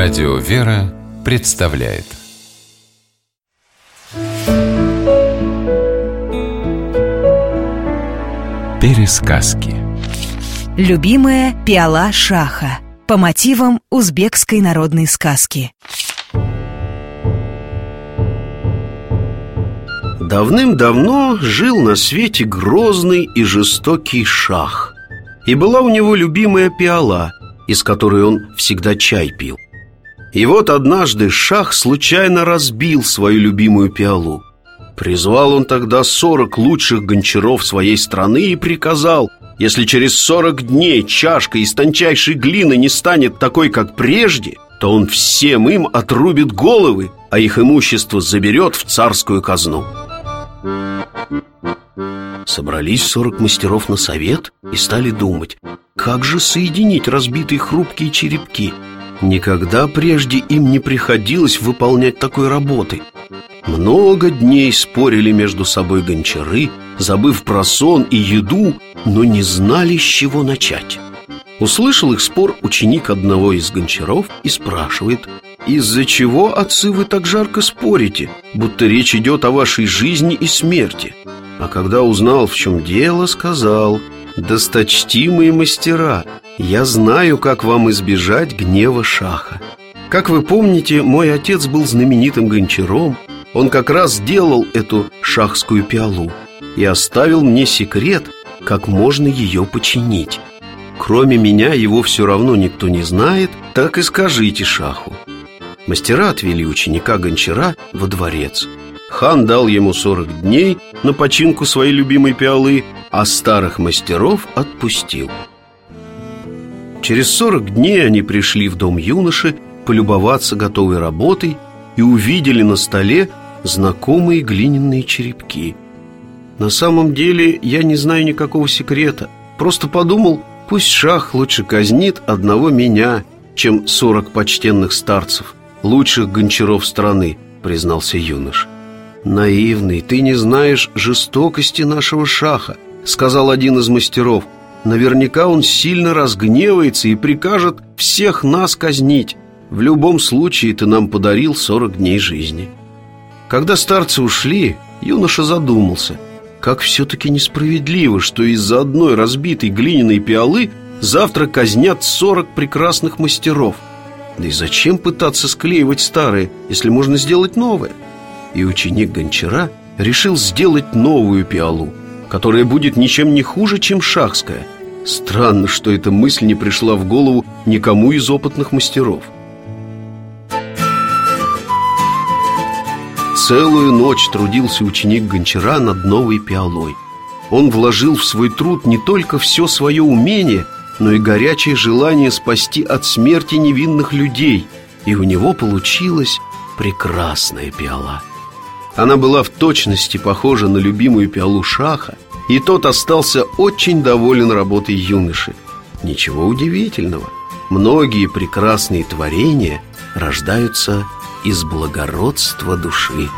Радио «Вера» представляет Пересказки Любимая пиала шаха по мотивам узбекской народной сказки. Давным-давно жил на свете грозный и жестокий шах. И была у него любимая пиала, из которой он всегда чай пил. И вот однажды шах случайно разбил свою любимую пиалу. Призвал он тогда сорок лучших гончаров своей страны и приказал, если через сорок дней чашка из тончайшей глины не станет такой, как прежде, то он всем им отрубит головы, а их имущество заберет в царскую казну. Собрались сорок мастеров на совет и стали думать, как же соединить разбитые хрупкие черепки. Никогда прежде им не приходилось выполнять такой работы. Много дней спорили между собой гончары, забыв про сон и еду, но не знали, с чего начать. Услышал их спор ученик одного из гончаров и спрашивает «Из-за чего, отцы, вы так жарко спорите, будто речь идет о вашей жизни и смерти?» А когда узнал, в чем дело, сказал «Досточтимые мастера, я знаю, как вам избежать гнева шаха. Как вы помните, мой отец был знаменитым гончаром, он как раз делал эту шахскую пиалу и оставил мне секрет, как можно ее починить. Кроме меня его все равно никто не знает, так и скажите шаху. Мастера отвели ученика-гончара во дворец. Хан дал ему 40 дней на починку своей любимой пиалы, а старых мастеров отпустил. Через 40 дней они пришли в дом юноши полюбоваться готовой работой и увидели на столе знакомые глиняные черепки. На самом деле я не знаю никакого секрета. Просто подумал, пусть шах лучше казнит одного меня, чем 40 почтенных старцев, лучших гончаров страны, признался юнош. Наивный, ты не знаешь жестокости нашего шаха, сказал один из мастеров. Наверняка он сильно разгневается и прикажет всех нас казнить. В любом случае ты нам подарил 40 дней жизни. Когда старцы ушли, юноша задумался, как все-таки несправедливо, что из-за одной разбитой глиняной пиалы завтра казнят 40 прекрасных мастеров. Да и зачем пытаться склеивать старые, если можно сделать новое? И ученик гончара решил сделать новую пиалу, которая будет ничем не хуже, чем шахская. Странно, что эта мысль не пришла в голову никому из опытных мастеров. Целую ночь трудился ученик гончара над новой пиалой. Он вложил в свой труд не только все свое умение, но и горячее желание спасти от смерти невинных людей, и у него получилась прекрасная пиала. Она была в точности похожа на любимую пиалу Шаха, и тот остался очень доволен работой юноши. Ничего удивительного. Многие прекрасные творения рождаются из благородства души.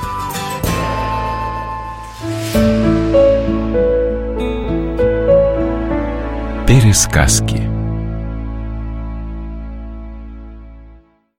Пересказки